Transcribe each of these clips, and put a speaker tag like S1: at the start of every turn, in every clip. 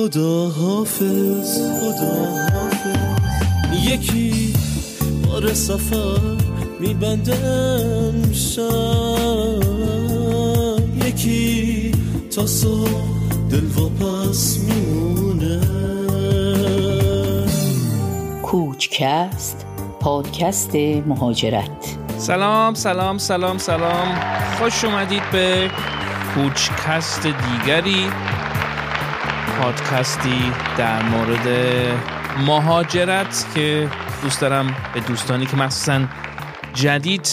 S1: خدا حافظ خدا حافظ. یکی بار سفر میبندم شب. یکی تا صبح دل پس میمونه.
S2: کوچکست پادکست مهاجرت.
S3: سلام سلام سلام سلام. خوش اومدید به کوچکست دیگری. پادکستی در مورد مهاجرت که دوست دارم به دوستانی که مخصوصا جدید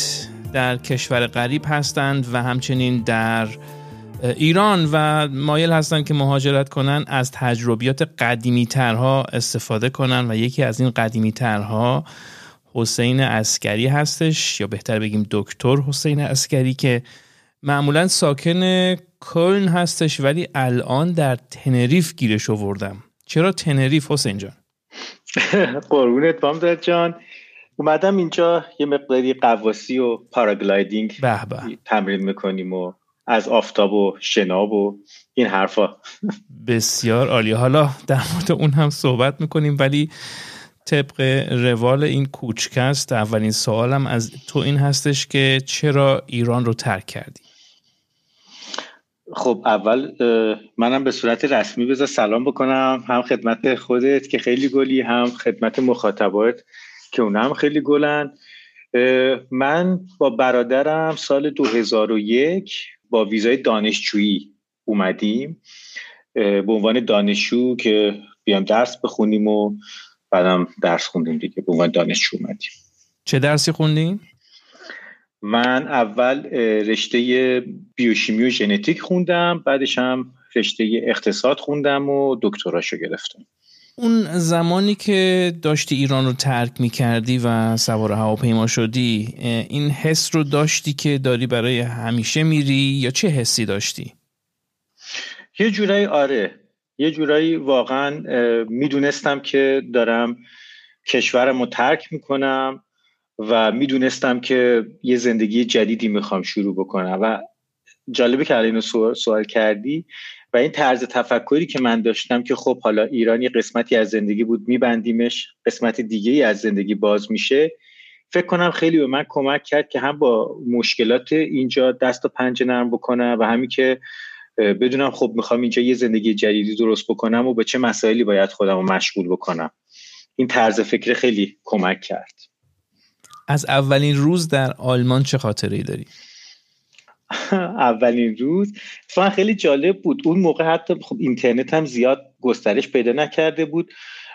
S3: در کشور غریب هستند و همچنین در ایران و مایل هستند که مهاجرت کنن از تجربیات قدیمی ترها استفاده کنن و یکی از این قدیمی ترها حسین عسکری هستش یا بهتر بگیم دکتر حسین عسکری که معمولا ساکن کلن هستش ولی الان در تنریف گیرش آوردم. چرا تنریف حسین جان؟
S4: قربونت بامداد جان. اومدم اینجا یه مقداری غواصی و
S3: paragliding
S4: تمرین می‌کنیم و از آفتاب و شناب و این حرفا.
S3: بسیار عالی. حالا در مورد اون هم صحبت می‌کنیم ولی طبق روال این کوچکست اولین سوالم از تو این هستش که چرا ایران رو ترک کردی؟
S4: خب اول منم به صورت رسمی بذار سلام بکنم. هم خدمت خودت که خیلی گلی هم خدمت مخاطبات که اون هم خیلی گلن. من با برادرم سال 2001 با ویزای دانشجویی اومدیم. به عنوان دانشجو که بیام درس بخونیم و بعدم درس خوندیم دیگه به عنوان دانشجو اومدیم.
S3: چه درسی خوندیم؟
S4: من اول رشته بیوشیمی و ژنتیک خوندم بعدش هم رشته اقتصاد خوندم و دکتراشو گرفتم.
S3: اون زمانی که داشتی ایران رو ترک می کردی و سوار هواپیما شدی این حس رو داشتی که داری برای همیشه میری یا چه حسی داشتی؟
S4: یه جورایی آره. یه جورایی واقعا می‌دونستم که دارم کشورم رو ترک می‌کنم. و می‌دونستم که یه زندگی جدیدی می‌خوام شروع بکنم. و جالبه که اینو سوال کردی و این طرز تفکری که من داشتم که خب حالا ایران یه قسمتی از زندگی بود میبندیمش قسمت دیگه ای از زندگی باز میشه. فکر کنم خیلی به من کمک کرد که هم با مشکلات اینجا دست و پنجه نرم بکنم و همین که بدونم خب می‌خوام اینجا یه زندگی جدیدی درست بکنم و به چه مسائلی باید خودم رو مشغول بکنم. این طرز فکر خیلی کمک کرد.
S3: از اولین روز در آلمان چه خاطره داری؟
S4: اولین روز؟ اتفاقا خیلی جالب بود. اون موقع حتی خب اینترنت هم زیاد گسترش پیدا نکرده بود.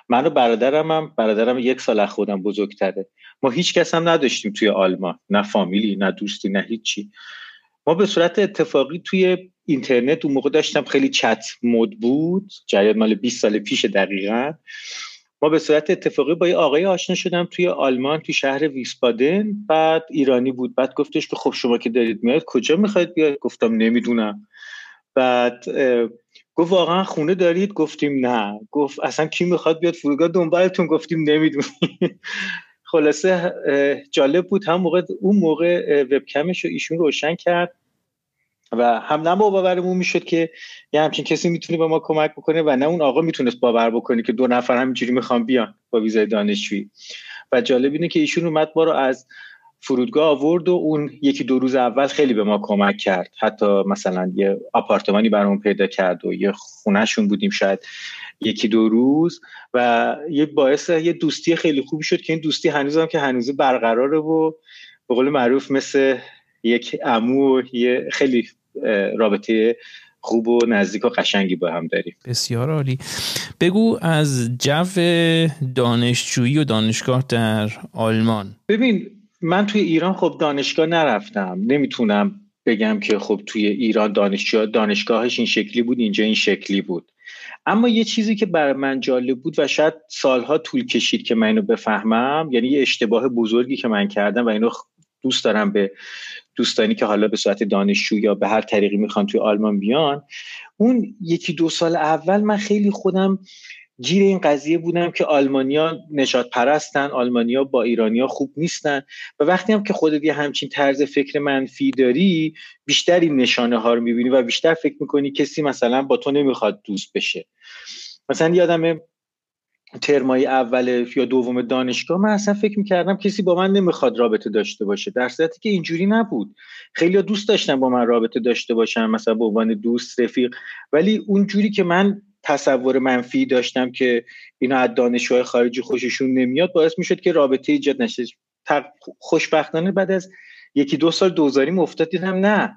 S4: من و برادرم هم برادرم یک سال از خودم بزرگتره. ما هیچ کس هم نداشتیم توی آلمان. نه فامیلی نه دوستی نه هیچی. ما به صورت اتفاقی توی اینترنت اون موقع داشتم. خیلی چت مود بود. جریان مال 20 سال پیش دقیقا. ما به صورت اتفاقی با یه آقای آشنا شدم توی آلمان توی شهر ویسبادن بعد ایرانی بود. بعد گفتش که خب شما که دارید میاد کجا می‌خواید بیاد؟ گفتم نمی‌دونم. بعد گفت واقعا خونه دارید؟ گفتیم نه. گفت اصلا کی می‌خواد بیاد فرودگاه؟ دنبالتون. گفتیم نمی‌دونیم خلاصه جالب بود. هم موقع اون موقع وبکمش رو ایشون روشن کرد. و هم نه باورمون می‌شد که یه همچین کسی می‌تونه به ما کمک بکنه و نه اون آقا می‌تونست باور بکنه که دو نفر همینجوری می‌خوام بیان با ویزای دانشجویی. و جالب اینه که ایشون اومد ما رو از فرودگاه آورد و اون یکی دو روز اول خیلی به ما کمک کرد. حتی مثلا یه آپارتمانی برامون پیدا کرد و یه خونهشون بودیم شاید یکی دو روز و یه باعث یه دوستی خیلی خوبی شد که این دوستی هنوز هم که هنوز برقراره و به قول معروف مثل یک امو یه خیلی رابطه خوب و نزدیک و قشنگی با هم داریم.
S3: بسیار عالی. بگو از جو دانشجویی و دانشگاه در آلمان.
S4: ببین من توی ایران خب دانشگاه نرفتم. نمی‌تونم بگم که خب توی ایران دانشجو دانشگاهش این شکلی بود اینجا این شکلی بود. اما یه چیزی که برای من جالب بود و شاید سالها طول کشید که من اینو بفهمم یعنی یه اشتباه بزرگی که من کردم و اینو دوست دارم به دوستانی که حالا به صورت دانشجو یا به هر طریقی می‌خوان توی آلمان بیان اون یکی دو سال اول من خیلی خودم گیر این قضیه بودم که آلمانیا نشاد پرستن آلمانیا با ایرانیا خوب نیستن و وقتی هم که خودت یه همچین طرز فکر منفی داری بیشتر این نشانه ها رو می‌بینی و بیشتر فکر می‌کنی کسی مثلا با تو نمی‌خواد دوست بشه. مثلا یادم ترمای اول یا دوم دانشگاه من اصلا فکر می‌کردم کسی با من نمی‌خواد رابطه داشته باشه در صورتی که اینجوری نبود. خیلی دوست داشتن با من رابطه داشته باشن مثلا به عنوان دوست رفیق. ولی اونجوری که من تصور منفی داشتم که اینا از دانشجوهای خارجی خوششون نمیاد باعث می‌شد که رابطه ایجاد نشه. خوشبختانه بعد از یکی دو سال دوزاری افتاد دیدم نه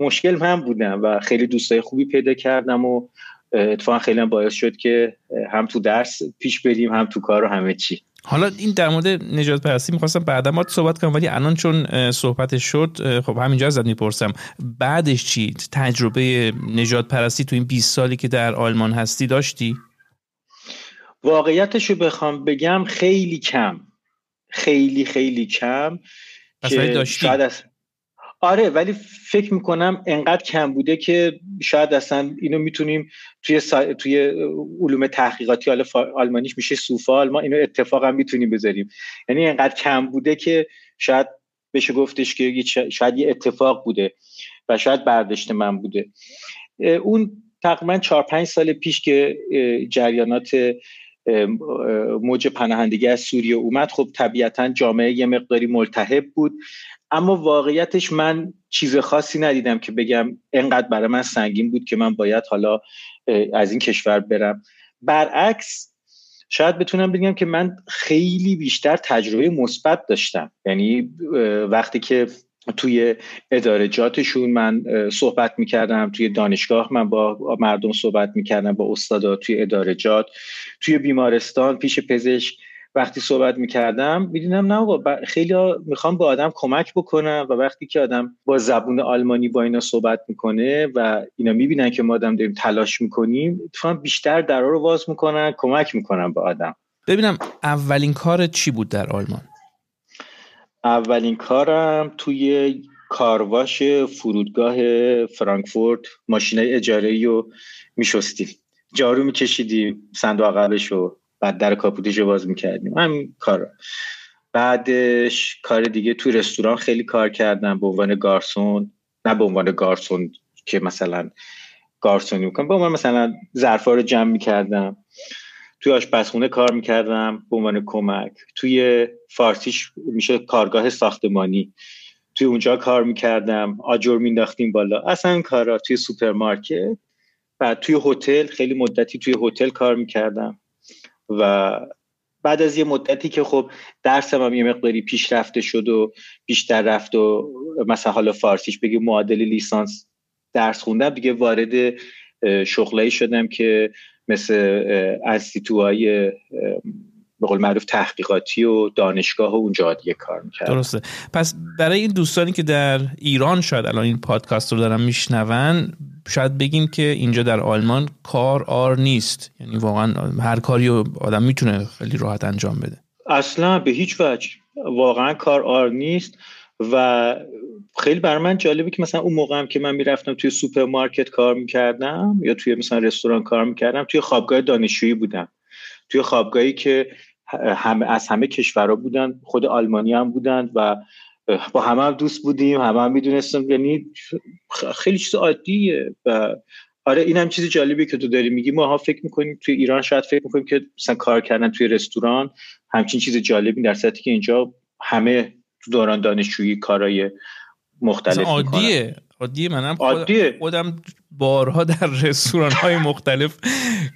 S4: مشکل من بودم و خیلی دوستای خوبی پیدا کردم و اتفاقا خیلی باعث شد که هم تو درس پیش بریم هم تو کار و همه چی.
S3: حالا این در مورد نجات پرستی می‌خواستم بعدا ما صحبت کنم ولی الان چون صحبت شد خب همینجا ازت می‌پرسم. بعدش چی؟ تجربه نجات پرستی تو این 20 سالی که در آلمان هستی داشتی؟
S4: واقعیتش رو بخوام بگم خیلی کم. خیلی خیلی کم
S3: که داشتی. از...
S4: آره ولی فکر می‌کنم انقدر کم بوده که شاید اصلا اینو می‌تونیم توی سا... توی علوم تحقیقاتی حالا آلمانیش میشه سوفال ما اینو اتفاقا می‌تونیم بذاریم. یعنی انقدر کم بوده که شاید بشه گفتش که شاید یه اتفاق بوده و شاید برداشت من بوده. اون تقریبا چهار پنج سال پیش که جریانات موج پناهندگی از سوریه اومد. خب طبیعتا جامعه یه مقداری ملتهب بود. اما واقعیتش من چیز خاصی ندیدم که بگم انقدر برای من سنگین بود که من باید حالا از این کشور برم. برعکس شاید بتونم بگم که من خیلی بیشتر تجربه مثبت داشتم. یعنی وقتی که توی ادارجاتشون من صحبت می‌کردم توی دانشگاه من با مردم صحبت می‌کردم با استادا توی ادارجات توی بیمارستان پیش پزشک وقتی صحبت می‌کردم می‌دونم نه خیلی می‌خوام به آدم کمک بکنم و وقتی که آدم با زبون آلمانی با اینا صحبت می‌کنه و اینا می‌بینن که ما آدم داریم تلاش می‌کنیم اتفاقا بیشتر درا رو باز می‌کنن کمک می‌کنن به آدم.
S3: ببینم اولین کار چی بود در آلمان؟
S4: اولین کارم توی کارواش فرودگاه فرانکفورت ماشینای اجاره رو میشستیم. جارو میکشیدیم صندوق عقبش رو بعد در کاپوتش رو باز می‌کردیم. همین کار بعدش کار دیگه توی رستوران خیلی کار کردم به عنوان گارسون. نه به عنوان گارسون که مثلا گارسونی می‌کنم به عنوان مثلا ظرفا رو جمع می‌کردم. توی آشپزخونه کار می‌کردم به عنوان کمک. توی فارسیش میشه کارگاه ساختمانی. توی اونجا کار می‌کردم آجر مینداختیم بالا. اصلا کارا توی سوپرمارکت و توی هتل خیلی مدتی توی هتل کار می‌کردم. و بعد از یه مدتی که خب درسم هم یه مقداری پیشرفته شد و بیشتر رفت و مثلا حالا فارسیش بگی معادل لیسانس درس خوندم دیگه وارد شغلایی شدم که مثل انستیتوهای به قول معروف تحقیقاتی و دانشگاه و اونجا دیگه کار می‌کرد
S3: درسته. پس برای این دوستانی که در ایران شاید الان این پادکست رو دارن میشنون شاید بگیم که اینجا در آلمان کار آر نیست. یعنی واقعا هر کاری آدم می‌تونه خیلی راحت انجام بده.
S4: اصلا به هیچ وجه واقعا کار آر نیست و خیلی بر من جالبه که مثلا اون موقع هم که من می‌رفتم توی سوپرمارکت کار می‌کردم یا توی مثلا رستوران کار می‌کردم توی خوابگاه دانشجویی بودم. توی خوابگاهی که همه از همه کشورها بودن خود آلمانی هم بودند و با همه هم دوست بودیم همه هم می‌دونستم یعنی خیلی چیز عادیه و آره این هم چیز جالبی که تو داری میگی. ما ها فکر می‌کنیم توی ایران شاید فکر می‌کنیم که مثلا کار کردن توی رستوران همچین چیز جالبی در صورتی که اینجا همه تو دوران دانشجویی کارای مختلف
S3: عادیه. عادیه. منم عادیه. خودم بارها در رستوران های مختلف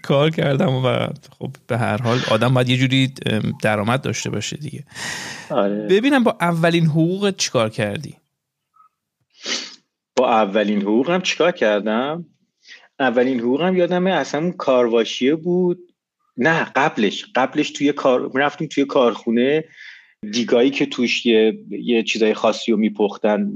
S3: کار کردم و خب به هر حال آدم باید یه جوری درآمد داشته باشه دیگه.
S4: آره.
S3: ببینم با اولین حقوق چیکار کردی؟
S4: با اولین حقوقم چیکار کردم؟ اولین حقوقم یادمه اصلا اون کارواشیه بود. نه قبلش. قبلش توی کار رفتیم توی کارخونه. دیگایی که توش یه, یه چیزای خاصی رو میپختن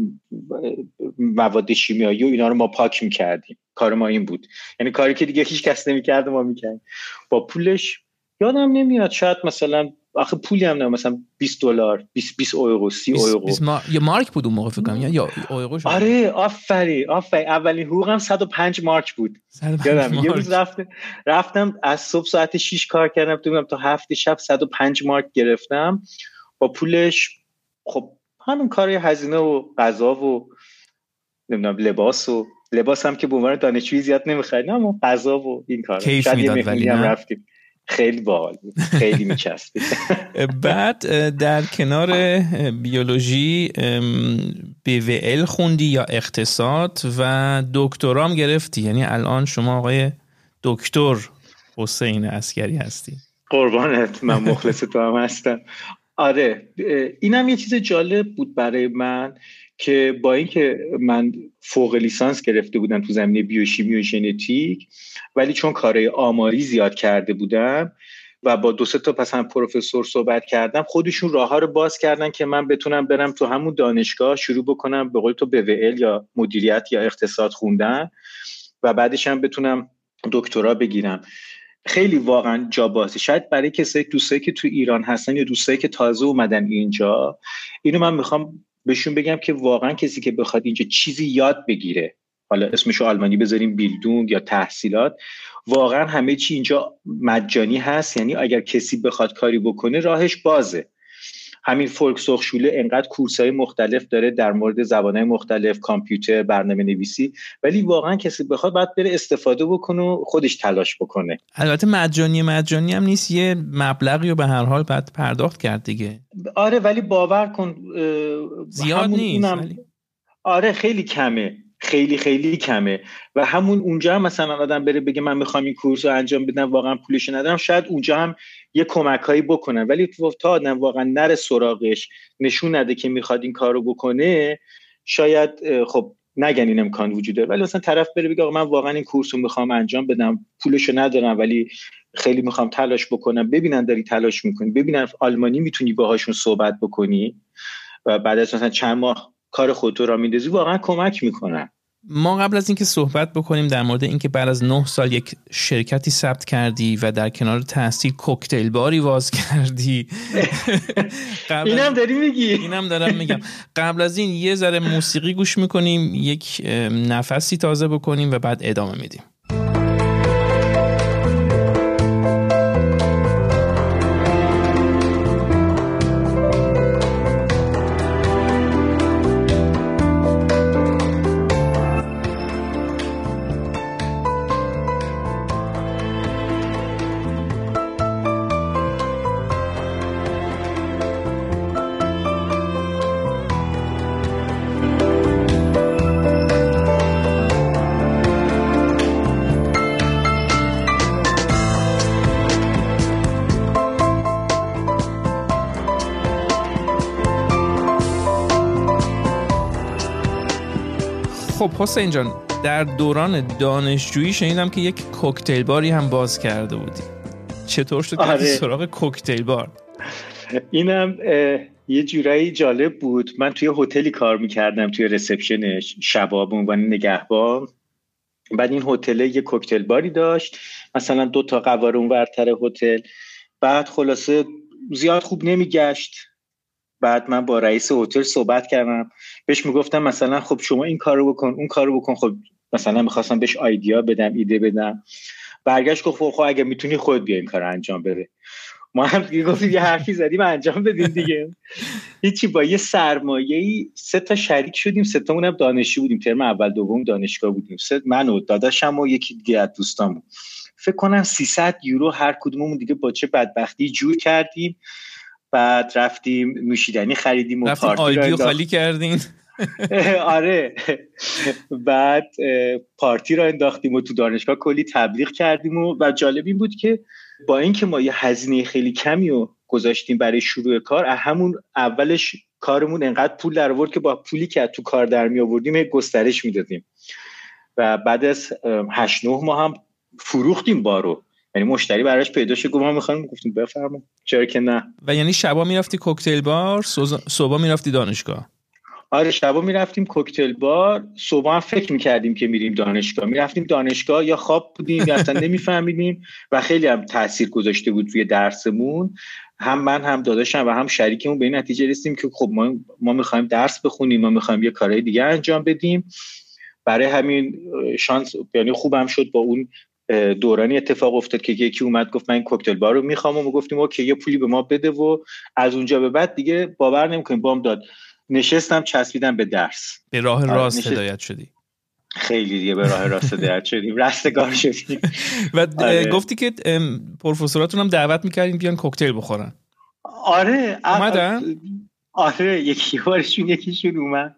S4: مواد شیمیایی و اینا رو ما پاک می‌کردیم. کار ما این بود. یعنی کاری که دیگه هیچ کس نمی‌کرد ما می‌کردیم. با پولش یادم نمیاد شاید مثلا آخه پولی هم نه مثلا 20 دلار 20 20 یورو 30 یورو 20
S3: ما... یا مارک بود اون موقع فکر کنم یا یورو شد؟
S4: آره آفری آفری اولین حقوقم 105 مارک بود. یادم یه روز رفتم رفتم از صبح ساعت 6 کار کردم تو تا هفت شب 105 مارک گرفتم. با پولش خب همین کار هزینه و غذا و نمی‌دونم لباس و لباس هم که به عنوان دانشجوی زیاد نمی‌خرید اما غذا و این کار
S3: کیف می‌داد ولی
S4: هم رفتیم. خیلی باحال بود. خیلی میچسبید.
S3: بعد در کنار بیولوژی BWL خوندی یا اقتصاد و دکترام گرفتی؟ یعنی الان شما آقای دکتر حسین اسکری هستی.
S4: قربانت من مخلص تو هم هستم. آره اینم یه چیز جالب بود برای من که با اینکه من فوق لیسانس گرفته بودم تو زمینه بیوشیمی و ژنتیک ولی چون کارهای آماری زیاد کرده بودم و با دو سه تا پس هم پروفسور صحبت کردم خودشون راه ها رو باز کردن که من بتونم برم تو همون دانشگاه شروع بکنم به قول تو BWL یا مدیریت یا اقتصاد خوندن و بعدش هم بتونم دکترا بگیرم. خیلی واقعا جا بازی. شاید برای کسایی دوستایی که تو ایران هستن یا دوستایی که تازه اومدن اینجا اینو من می‌خوام بهشون بگم که واقعا کسی که بخواد اینجا چیزی یاد بگیره حالا اسمشو آلمانی بذاریم بیلدون یا تحصیلات واقعا همه چی اینجا مجانی هست. یعنی اگر کسی بخواد کاری بکنه راهش بازه. همین فولکس شوله انقدر کورس های مختلف داره در مورد زبانهای مختلف کامپیوتر برنامه نویسی ولی واقعا کسی بخواد باید بره استفاده بکنه و خودش تلاش بکنه.
S3: البته مجانی مجانی هم نیست یه مبلغی رو به هر حال باید پرداخت کرد دیگه.
S4: آره ولی باور کن
S3: زیاد نیست
S4: اونم-
S3: ولی.
S4: آره خیلی کمه. خیلی خیلی کمه. و همون اونجا هم مثلا آدم بره بگه من می‌خوام این کورس رو انجام بدم واقعا پولش ندارم. شاید اونجا هم یه کمک هایی بکنن. ولی تا آدم واقعا نره سراغش نشون نده که می‌خواد این کار رو بکنه شاید خب نگن این امکان وجود داره ولی مثلا طرف بره بگه آقا من واقعا این کورس رو می‌خوام انجام بدم پولش ندارم ولی خیلی می‌خوام تلاش بکنم. ببینن داری تلاش می‌کنی. ببینن آلمانی می‌تونی باهاشون صحبت بکنی و بعد از مثلا چند ماه کار خودتو را میندازی واقعا کمک می‌کنن.
S3: ما قبل از اینکه صحبت بکنیم در مورد اینکه بعد از نه سال یک شرکتی ثبت کردی و در کنار تحصیل کوکتل باری واز کردی. قبل
S4: اینم داری میگی.
S3: اینم دارم میگم. قبل از این یه ذره موسیقی گوش می‌کنیم یک نفسی تازه بکنیم و بعد ادامه میدیم. خب حسین جان در دوران دانشجویی شنیدم که یک کوکتل باری هم باز کرده بودی. چطور شد
S4: آره.
S3: سراغ کوکتل بار؟
S4: اینم یه جورایی جالب بود. من توی هتلی کار می‌کردم توی رسپشنش شبا به عنوان نگهبان. بعد این هتل یه کوکتل باری داشت. مثلا دو تا قواره اون ورتر هتل. بعد خلاصه زیاد خوب نمیگشت. بعد من با رئیس هتل صحبت کردم. بهش می‌گفتم مثلا خب شما این کارو بکن اون کارو بکن. خب مثلا می‌خواستم بهش آیدیا بدم ایده بدم. برگشت گفت خب اگه می‌تونی خود بیا این کار انجام بده. ما هم دیگه گفتیم یه حرفی زدیم انجام بدیم دیگه. هیچی با یه سرمایه سه تا شریک شدیم. سه تامون هم دانشجو بودیم. ترم اول دوم دانشگاه بودیم. سه من و داداشم و یکی دیگه از دوستامون. فکر کنم 300 یورو هر کدوممون دیگه با چه بدبختی جور کردیم. بعد رفتیم نوشیدنی خریدیم و
S3: رفتیم
S4: انداختیم.
S3: خالی کردین.
S4: آره. بعد پارتی را انداختیم و تو دانشگاه کلی تبلیغ کردیم و, و جالب این بود که با اینکه ما یه هزینه خیلی کمی رو گذاشتیم برای شروع کار از همون اولش کارمون انقدر پول در آورد که با پولی که تو کار در می آوردیم گسترش می‌دادیم. و بعد از اه، هشت نه ماه هم فروختیم بارو. یعنی مشتری براش پیدا شد گفت ما می‌خوایم گفتیم بفرما چرا که نه.
S3: و یعنی شبا می‌رفتی کوکتل بار صبح می‌رفتی دانشگاه؟
S4: آره شبا می‌رفتیم کوکتل بار صبح هم فکر می‌کردیم که میریم دانشگاه. می‌رفتیم دانشگاه یا خواب بودیم یا اصلا نمیفهمیدیم و خیلی هم تاثیر گذاشته بود روی درسمون. هم من هم داداشم و هم شریکمون به این نتیجه رسیدیم که خب ما ما می‌خوایم درس بخونیم ما می‌خوایم یه کارهای دیگه انجام بدیم. برای همین شانس یعنی خوبم شد با اون دورانی اتفاق افتاد که یکی اومد گفت من این کوکتل بار رو می‌خوام و ما گفتیم اوکی یه پولی به ما بده و از اونجا به بعد دیگه باور نمی‌کنیم. بام داد. نشستم چسبیدم به درس.
S3: به راه
S4: آره،
S3: راست
S4: میشه-
S3: هدایت شدی.
S4: خیلی دیگه به راه راست درد شدیم. رستگار شدیم.
S3: و آره. گفتی که پروفسوراتون هم دعوت می‌کردین بیان کوکتل بخورن.
S4: آره
S3: اومدن؟
S4: آره یکی بارشون یکیشون اومد.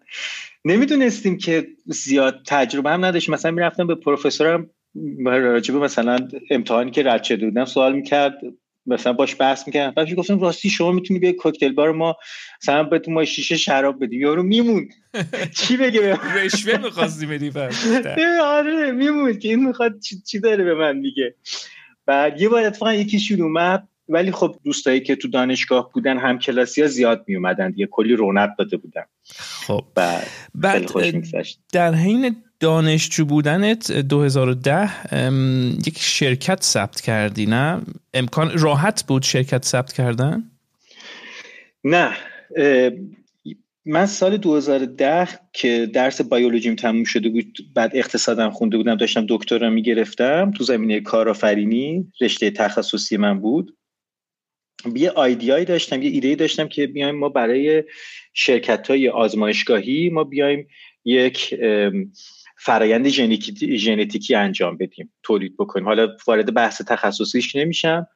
S4: نمی‌دونستیم که زیاد تجربه هم نداشت مثلا می‌رفتم به پروفسورم راجبه مثلا امتحانی که رد شده بودم سوال می‌کرد مثلا باش بحث می‌کردم. بعد گفتم راستی شما می‌تونی به کوکتل بار ما مثلا به ما شیشه شراب بدی. یارو میمون چی بگه
S3: رشوه می‌خواستی بدی
S4: آره میمون که این می‌خواد چی داره به من میگه. بعد یه بار اتفاقا یکیشون اومد ولی خب دوستایی که تو دانشگاه بودن هم کلاسی ها زیاد می اومدن دیگه کلی رونق داده بودن.
S3: خب. بعد, بعد در حین دانشجو بودنت 2010 یک شرکت ثبت کردی نه؟ امکان راحت بود شرکت ثبت کردن؟
S4: نه من سال 2010 که درس بیولوژیم تموم شده بود بعد اقتصادم خونده بودم داشتم دکترا می‌گرفتم تو زمینه کارآفرینی رشته تخصصی من بود. یه آیدیایی داشتم یه ایده داشتم که بیایم ما برای شرکت های آزمایشگاهی ما بیایم یک فرایند ژنتیکی انجام بدیم تولید بکنیم. حالا وارد بحث تخصصیش نمیشم.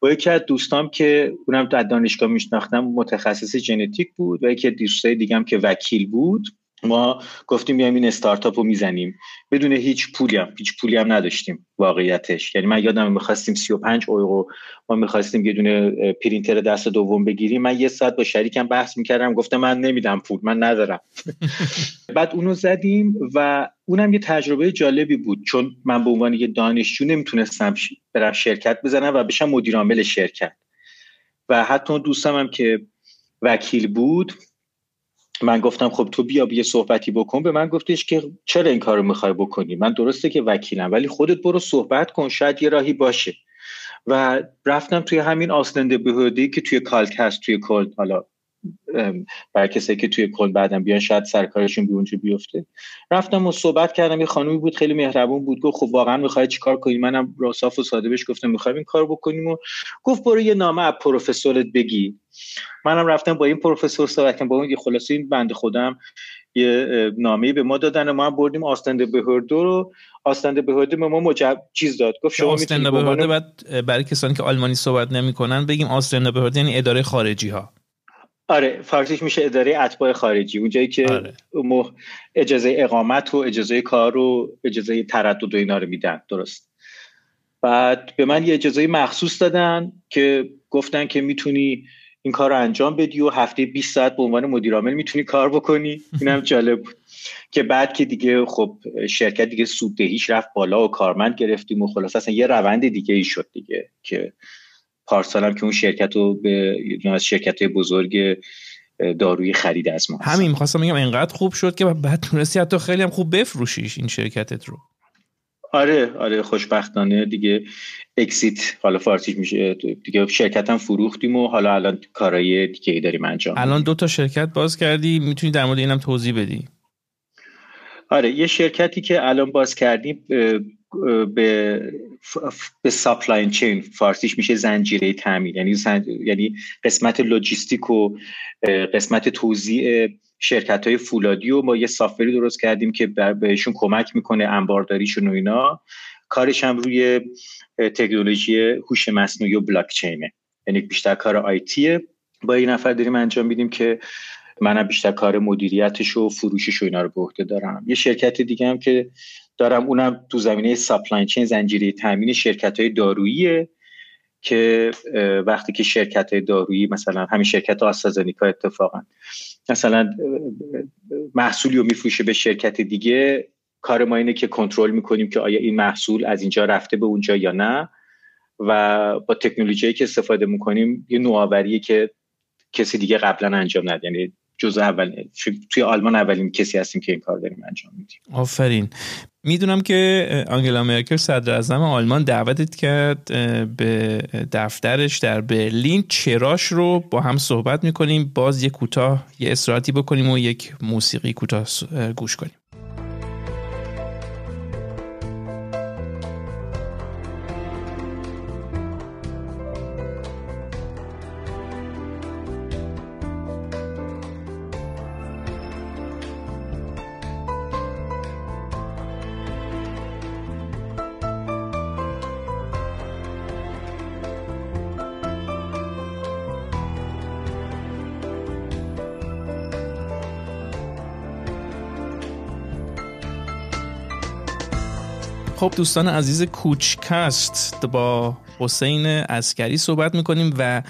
S4: با یکی از دوستام که اونم در دانشگاه میشناختم متخصص ژنتیک بود و یکی از دوستای دیگم که وکیل بود. ما گفتیم بیایم این استارتاپ رو می‌زنیم. بدون هیچ پولی هم هیچ پولی هم نداشتیم واقعیتش. یعنی من یادم می‌خواستیم 35 اورو ما می‌خواستیم یه دونه پرینتر دست دوم بگیریم. من یه ساعت با شریکم بحث می‌کردم گفتم من نمیدم پول من ندارم. بعد اونو زدیم و اونم یه تجربه جالبی بود. چون من به عنوان یه دانشجو نمی‌تونستم برم شرکت بزنم و بشم مدیر عامل شرکت. و حتی دوستم هم که وکیل بود من گفتم خب تو بیا یه صحبتی بکن. به من گفتش که چرا این کارو می‌خوای بکنی؟ من درسته که وکیلم ولی خودت برو صحبت کن شاید یه راهی باشه. و رفتم توی همین آسلنده بهودی که توی کالک هست توی کل حالا برای کسی که توی کل بعدم بیان شاید سرکارشون بی اونجا بیفته. رفتم و صحبت کردم یه خانومی بود خیلی مهربون بود گفت خب واقعا می‌خوای چیکار کنی؟ منم راصاف و ساده بهش گفتم می‌خوایم این کار بکنیم و گفت برو یه نامه از پروفسورت بگی. منم رفتم با این پروفسور صحبت با اون یه خلاصه این بنده خودم یه نامه به ما دادن و ما هم بردیم آستنده بهردو رو. آستنده بهردو به ما مجب چیز داد. گفت شما
S3: آستنده بهردو بعد برای کسانی که آلمانی صحبت نمی‌کنن بگیم آستنده بهردو یعنی اداره خارجی ها
S4: آره فارسیش میشه اداره اتباع خارجی. اونجایی که آره. اجازه اقامت و اجازه کار و اجازه تردد و اینا رو میدن. درست. بعد به من یه اجازه مخصوص دادن که گفتن که می‌تونی این کار رو انجام بدی و هفته 20 ساعت به عنوان مدیر عامل می‌تونی کار بکنی. اینم جالب بود. که بعد که دیگه خب شرکت دیگه سوددهیش رفت بالا و کارمند گرفتیم و خلاص اصلا یه روند دیگه ای شد دیگه که پارسال که اون شرکت رو به از شرکت بزرگ دارویی خرید از ما.
S3: همین می‌خواستم بگم اینقدر خوب شد که بعد تونستی حتی خیلی هم خوب بفروشیش این شرکتت رو.
S4: آره آره خوشبختانه دیگه اکسیت حالا فارسیش میشه دیگه شرکت هم فروختیم و حالا الان کارهای دیگه ای داریم انجام
S3: الان دو تا شرکت باز کردی می‌تونی در مورد اینم توضیح بدی؟
S4: آره یه شرکتی که الان باز کردیم به به supply chain فارسیش میشه زنجیره تامین یعنی یعنی قسمت لوجیستیک و قسمت توزیع شرکت های فولادی و ما یه software ی درست کردیم که بهشون کمک می‌کنه انبارداریشون و اینا. کارش هم روی تکنولوژی هوش مصنوعی و بلاک چینه یعنی بیشتر کار IT یه با این نفر داریم انجام میدیم که منم بیشتر کار مدیریتش و فروشش و اینا رو به عهده دارم. یه شرکت دیگه هم که دارم اونم تو زمینه supply chain زنجیره تامین شرکت های داروییه که وقتی که شرکت های دارویی مثلا همین شرکت آسترازنیکا اتفاقا مثلا محصولی رو میفروشه به شرکت دیگه کار ما اینه که کنترل می‌کنیم که آیا این محصول از اینجا رفته به اونجا یا نه و با تکنولوژی که استفاده می‌کنیم یه نوآوریه که کسی دیگه قبلا انجام نده یعنی جزء اول توی آلمان اولین کسی هستیم که این کار داریم انجام میدیم.
S3: آفرین. می‌دونم که آنگلا مرکل صدر اعظم آلمان دعوتت کرد به دفترش در برلین. چراش رو با هم صحبت می‌کنیم. باز یه کوتاه یه استراحتی بکنیم و یک موسیقی کوتاه گوش کنیم. خب دوستان عزیز کوچکست با حسین اسکری صحبت می‌کنیم و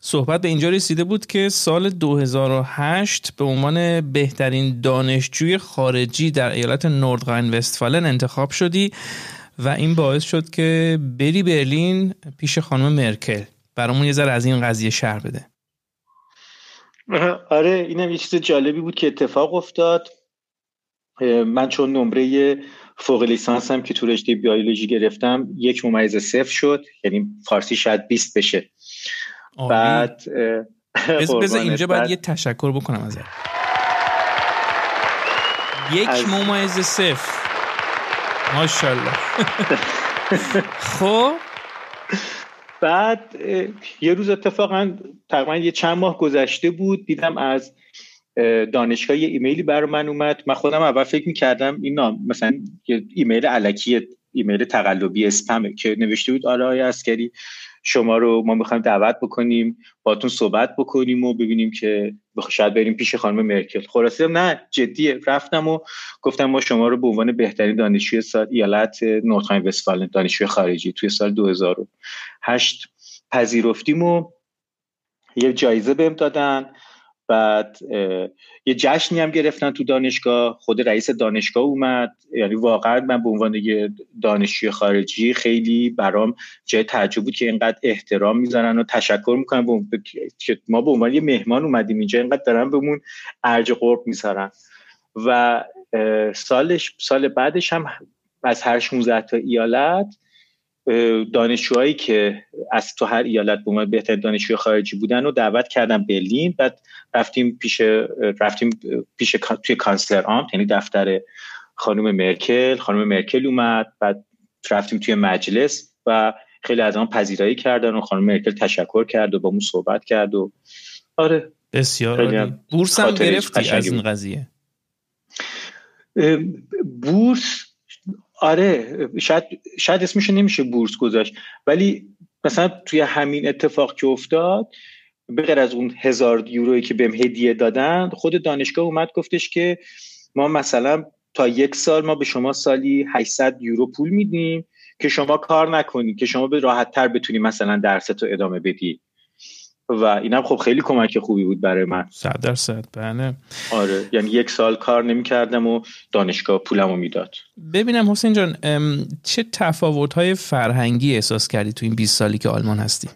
S3: صحبت به اینجا رسیده بود که سال 2008 به عنوان بهترین دانشجوی خارجی در ایالت نوردغاین وستفالن انتخاب شدی و این باعث شد که بری برلین پیش خانم مرکل. برامون یه ذره از این قضیه شهر بده.
S4: آره اینم یه چیز جالبی بود که اتفاق افتاد. من چون نمره فوق لیسانسم که تو رشته بیولوژی گرفتم یک ممیز صفر شد یعنی فارسی شاید 20 بشه. بعد
S3: بذار اینجا باید یه تشکر بکنم ازت. یک از... ممیز صفر. ماشاءالله. خب؟
S4: بعد یه روز اتفاقا تقریبا یه چند ماه گذشته بود دیدم از دانشگاه یه ایمیلی بر من اومد. من خودم اول فکر می‌کردم این مثلا یه ایمیل الکی ایمیل تقلبی اسپمه که نوشته بود آره آقای عسکری شما رو ما می‌خوایم دعوت بکنیم باتون صحبت بکنیم و ببینیم که شاید بریم پیش خانم مرکل. خلاصه نه جدیه. رفتم و گفتم ما شما رو به عنوان بهترین دانشجوی سال ایالت نوردراین وستفالن دانشجوی خارجی توی سال 2008 پذیرفتیم و یه جایزه بهم دادن. بعد یه جشنی هم گرفتن تو دانشگاه. خود رئیس دانشگاه اومد. یعنی واقعا من به عنوان یه دانشجوی خارجی خیلی برام جای تعجب بود که اینقدر احترام می‌زنن و تشکر می‌کنن که ما به عنوان یه مهمان اومدیم اینجا اینقدر دارن بهمون ارج قرب می‌ذارن. و سالش سال بعدش هم از هر 16 تا ایالت دانشجوهایی که از تو هر ایالت به بهتر دانشجوی خارجی بودن رو دعوت کردم برلین بعد رفتیم پیش رفتیم پیش توی کانسلر آمت یعنی دفتر خانم مرکل. خانم مرکل اومد بعد رفتیم توی مجلس و خیلی از آن پذیرایی کردن و خانم مرکل تشکر کرد و با مون صحبت کرد و آره.
S3: بسیار بورس هم گرفتی از این قضیه؟
S4: بورس آره شاید شاید اسمش نمیشه بورس گذاشت ولی مثلا توی همین اتفاق که افتاد به غیر از اون هزار یورویی که بهم هدیه دادن خود دانشگاه اومد گفتش که ما مثلا تا یک سال ما به شما سالی 800 یورو پول میدیم که شما کار نکنید که شما به راحت تر بتونی مثلا درستو ادامه بدی. و اینم خب خیلی کمک خوبی بود برای من.
S3: صد درصد بله.
S4: آره یعنی یک سال کار نمی کردم و دانشگاه پولمو می‌داد.
S3: ببینم حسین جان چه تفاوت های فرهنگی احساس کردی تو این 20 سالی که آلمان هستی؟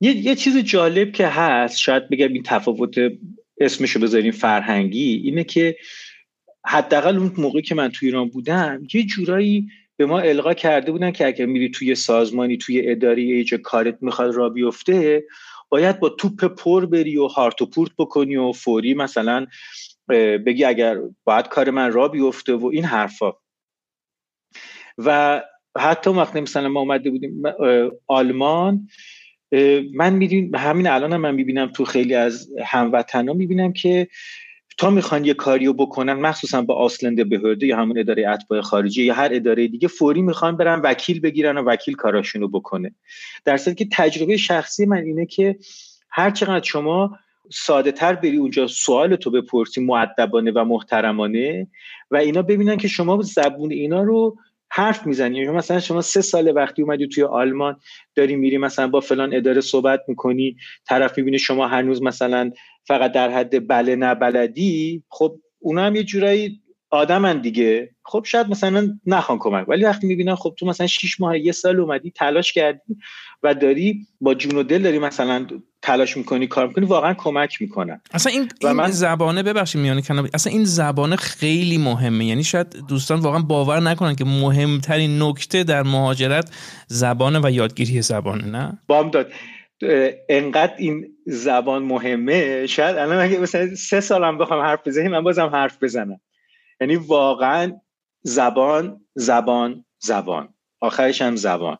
S4: یه،, یه چیز جالب که هست شاید بگم این تفاوت اسمشو بذاریم فرهنگی اینه که حداقل اون موقعی که من تو ایران بودم یه جورایی به ما القا کرده بودن که اگر میری توی سازمانی توی اداره یه کارت می‌خواد را بیفته باید با توپ پر بری و هارت و پورت بکنی و فوری مثلا بگی اگر باید کار من را بیفته و این حرفا. و حتی وقتی مثلا ما اومده بودیم آلمان من می‌دونم همین الان هم من می‌بینم تو خیلی از هموطنا می‌بینم که تا می‌خوان یه کاریو بکنن مخصوصا با آسلند بهرده یا همون اداره اتباع خارجی یا هر اداره دیگه فوری می‌خوان برن وکیل بگیرن و وکیل کاراشونو بکنه. در که تجربه شخصی من اینه که هر چقدر شما ساده تر بری اونجا سوال تو بپرسی معدبانه و محترمانه و اینا ببینن که شما زبون اینا رو حرف می‌زنی. مثلا شما سه سال وقتی اومدی توی آلمان داری میری مثلا با فلان اداره صحبت می‌کنی طرف می‌بینه شما هنوز مثلا فقط در حد بله نه بلدی خب اونا هم یه جورایی آدمن دیگه. خب شاید مثلا نخوان کمک. ولی وقتی می‌بینن خب تو مثلا 6 ماه یه سال اومدی تلاش کردی و داری با جون و دل داری مثلا تلاش می‌کنی کار می‌کنی واقعا کمک می‌کنن
S3: اصلا این, این من... زبانه ببخشید میانه کنم اصلا این زبانه خیلی مهمه. یعنی شاید دوستان واقعا باور نکنن که مهمترین نکته در مهاجرت زبانه و یادگیری زبانه نه؟
S4: بام داد. انقدر این زبان مهمه شاید الان اگه مثلا سه سالم بخوام حرف بزنم من بازم حرف بزنم. یعنی واقعا زبان زبان زبان. آخرش هم زبان.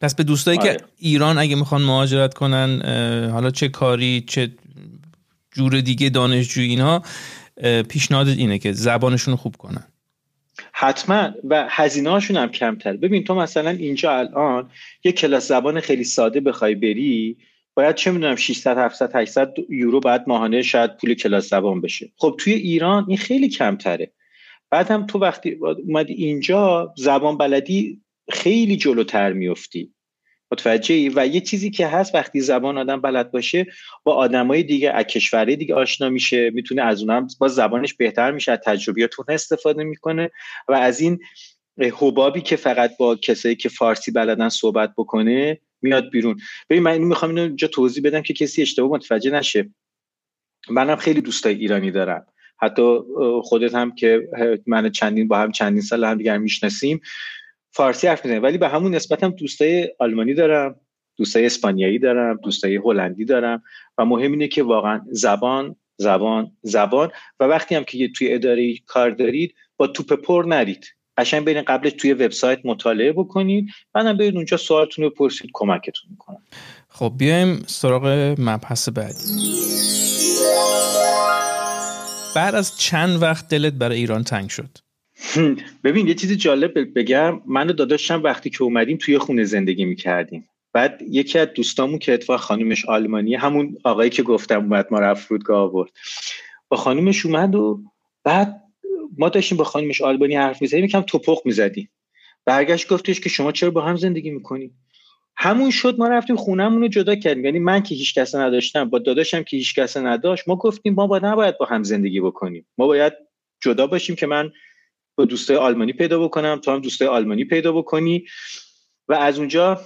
S3: پس به دوستایی که آره. ایران اگه می‌خوان مهاجرت کنن حالا چه کاری چه جور دیگه دانشجوی اینا پیشنهاد اینه که زبانشون خوب کنن.
S4: حتما. و هزینه هاشون هم کمتر. ببین تو مثلا اینجا الان یه کلاس زبان خیلی ساده بخوای بری باید چه می‌دونم 600 700 800 یورو بعد ماهانه شاید پول کلاس زبان بشه. خب توی ایران این خیلی کمتره. بعد هم تو وقتی اومدی اینجا زبان بلدی خیلی جلوتر میفتی. متوجه و یه چیزی که هست وقتی زبان آدم بلد باشه با آدمای دیگه از کشورهای دیگه آشنا میشه می‌تونه از اونم با زبانش بهتر میشه از تجربیاتون استفاده می‌کنه. و از این حبابی که فقط با کسایی که فارسی بلدن صحبت بکنه میاد بیرون. ببین من می‌خوام اینو اینجا توضیح بدم که کسی اشتباه متوجه نشه. منم خیلی دوستای ایرانی دارم. حتی خودت هم که من چندین با هم چندین سال هم دیگر می‌شناسیم. فارسی حرف می‌زنیم ولی به همون نسبت هم دوستای آلمانی دارم دوستای اسپانیایی دارم دوستای هلندی دارم و مهم اینه که واقعا زبان زبان زبان و وقتی هم که توی اداره کار دارید با توپ پر نرید. قشنگ برین قبلش توی وبسایت مطالعه بکنید. بعدم برید اونجا سوالتون رو پرسید کمکتون می‌کنم.
S3: خب بیایم سراغ مبحث بعدی. بعد از چند وقت دلت برای ایران تنگ شد؟
S4: ببین یه چیزی جالب بگم. من و داداشم وقتی که اومدیم توی خونه زندگی می‌کردیم. بعد یکی از دوستامون که اتفاق خانومش آلمانی همون آقایی که گفتم اومد ما رو فرودگاه آورد. با خانومش اومد و بعد ما داشتیم با خانومش آلبانی حرف می‌زدیم یکم توپخ می‌زدیم. برگشت گفتش که شما چرا با هم زندگی می‌کنید همون شد ما رفتیم خونهمون رو جدا کردیم. یعنی من که هیچ کس نداشتم با داداشم که هیچ کس نداشت ما گفتیم ما باید نباید با هم زندگی بکنیم. ما باید جدا باشیم که من با دوستای آلمانی پیدا بکنم. تو هم دوستای آلمانی پیدا بکنی. و از اونجا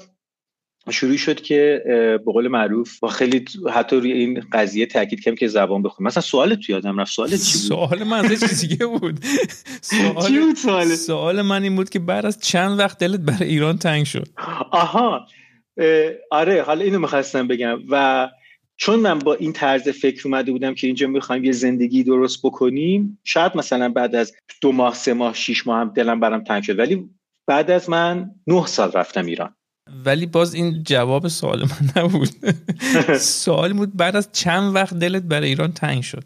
S4: شروع شد که به قول معروف با خیلی حتی روی این قضیه تاکید کردم که زبان بخونم. مثلا سوال تو یادم رفت. سوال چی بود؟
S3: سوال من از چیز دیگه بود.
S4: سوال چی بود سوال
S3: سوال من این بود که بعد از چند وقت دلت برای ایران تنگ شد.
S4: آها. آره حالا اینو می‌خواستم بگم. و چون من با این طرز فکر اومده بودم که اینجا می‌خوایم یه زندگی درست بکنیم شاید مثلا بعد از دو ماه سه ماه شیش ماه هم دلم برام تنگ شد. ولی بعد از من نه سال رفتم ایران.
S3: ولی باز این جواب سوال من نبود. سوال بود بعد از چند وقت دلت برای ایران تنگ شد؟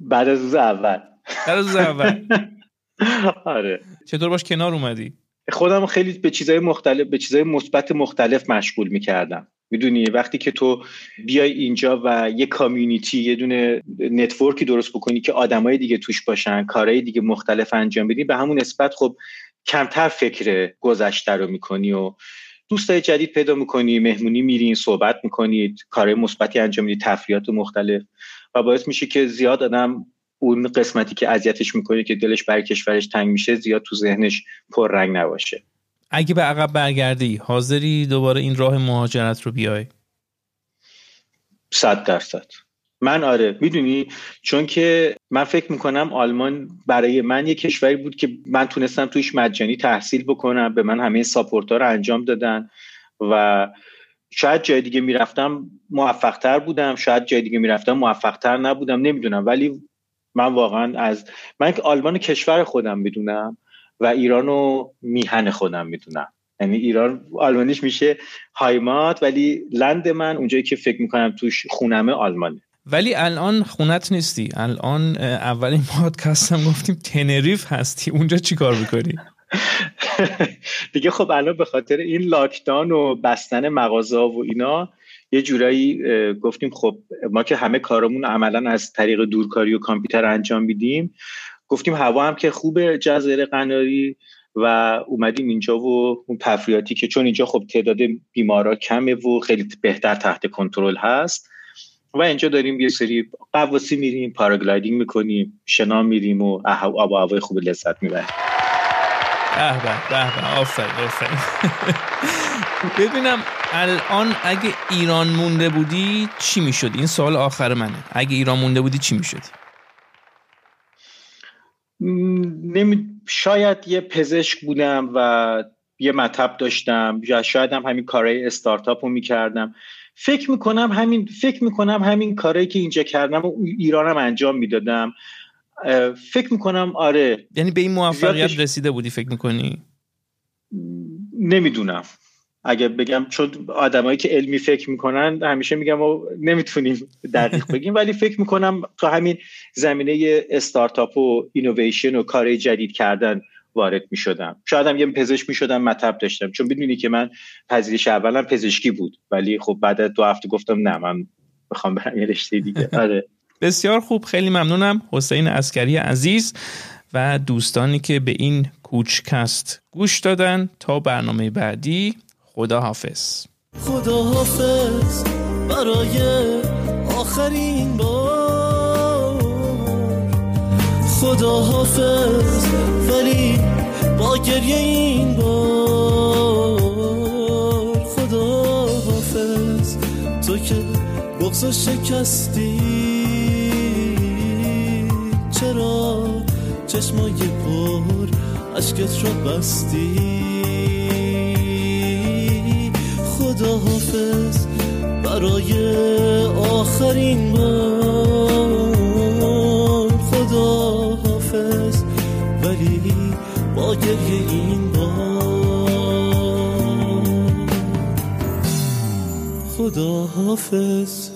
S4: بعد از روز اول.
S3: بعد از روز اول.
S4: آره.
S3: چطور باش کنار اومدی؟
S4: خودم خیلی به چیزهای مختلف به چیزهای مثبت مختلف مشغول می‌کردم. می‌دونی وقتی که تو بیای اینجا و یه کامیونیتی یه دونه نتورکی درست بکنی که آدمای دیگه توش باشن کارهای دیگه مختلف انجام بدی به همون نسبت خب کمتر فکر گذشته رو می‌کنی و دوستای جدید پیدا می‌کنی مهمونی میرین صحبت می‌کنید کارهای مثبتی انجام می‌دید تفریحات مختلف و باعث میشه که زیاد آدم اون قسمتی که اذیتش می‌کنه که دلش برای کشورش تنگ میشه زیاد تو ذهنش پر رنگ نباشه.
S3: اگه به عقب برگردی حاضری دوباره این راه مهاجرت رو بیای؟
S4: صد درصد. من آره می‌دونی؟ چون که من فکر می‌کنم آلمان برای من یه کشوری بود که من تونستم توش مجانی تحصیل بکنم به من همه ساپورت ها رو انجام دادن و شاید جای دیگه می‌رفتم موفقتر بودم شاید جای دیگه می‌رفتم موفقتر نبودم نمی‌دونم. ولی من واقعا از من آلمان کشور خودم می‌دونم. و ایرانو میهن خودم می‌دونم یعنی ایران آلمانیش میشه هایمات ولی لند من اونجایی که فکر می‌کنم توش خونمه آلمانه.
S3: ولی الان خونت نیستی. الان اولین پادکست هم گفتیم تنریف هستی. اونجا چی کار می‌کنی؟
S4: دیگه خب الان به خاطر این لاکدان و بستن مغازه و اینا یه جورایی گفتیم خب ما که همه کارمون عملا از طریق دورکاری و کامپیوتر انجام میدیم. گفتیم هوا هم که خوب جزایر قناری و اومدیم اینجا و اون تفریاتی که چون اینجا خب تعداد بیمارا کمه و خیلی بهتر تحت کنترل هست. و اینجا داریم یه سری قواسی میریم پاراگلایدینگ می‌کنیم شنا میریم و آب و هوای خوب لذت می‌بریم.
S3: ببینم الان اگه ایران مونده بودی چی می‌شد؟ این سوال آخر منه. اگه ایران مونده بودی چی می‌شدی؟
S4: نمی... شاید یه پزشک بودم و یه مطب داشتم یا شاید هم همین کارهای استارتاپ رو می‌کردم. فکر می‌کنم همین فکر می‌کنم همین کارهایی که اینجا کردم و ایرانم انجام می‌دادم. فکر می‌کنم آره.
S3: یعنی به این موفقیت رسیده بودی فکر می‌کنی؟
S4: نمی‌دونم. اگه بگم چون آدمایی که علمی فکر می‌کنن همیشه میگم و نمی‌تونیم دقیق بگیم ولی فکر می‌کنم تو همین زمینه استارتاپ و اینویشن و کار جدید کردن وارد می شدم شاید هم یه پزشک می شدم مطب داشتم. چون بدونی که من پذیرش اولم پزشکی بود ولی خب بعد دو هفته گفتم نه من می‌خوام برم یه رشته دیگه. آره.
S3: بسیار خوب خیلی ممنونم. حسین عسکری عزیز و دوستانی که به این کوچکست گوش دادن. تا برنامه بعدی. خدا حافظ
S1: خدا حافظ برای آخرین بار. خدا حافظ ولی با گریه این بار. خدا حافظ تو که بغز شکستی. چرا چشمای پر عشقت رو بستی؟ خدا حافظ برای آخرین بار. خدا حافظ ولی با گریه این بار. خدا حافظ.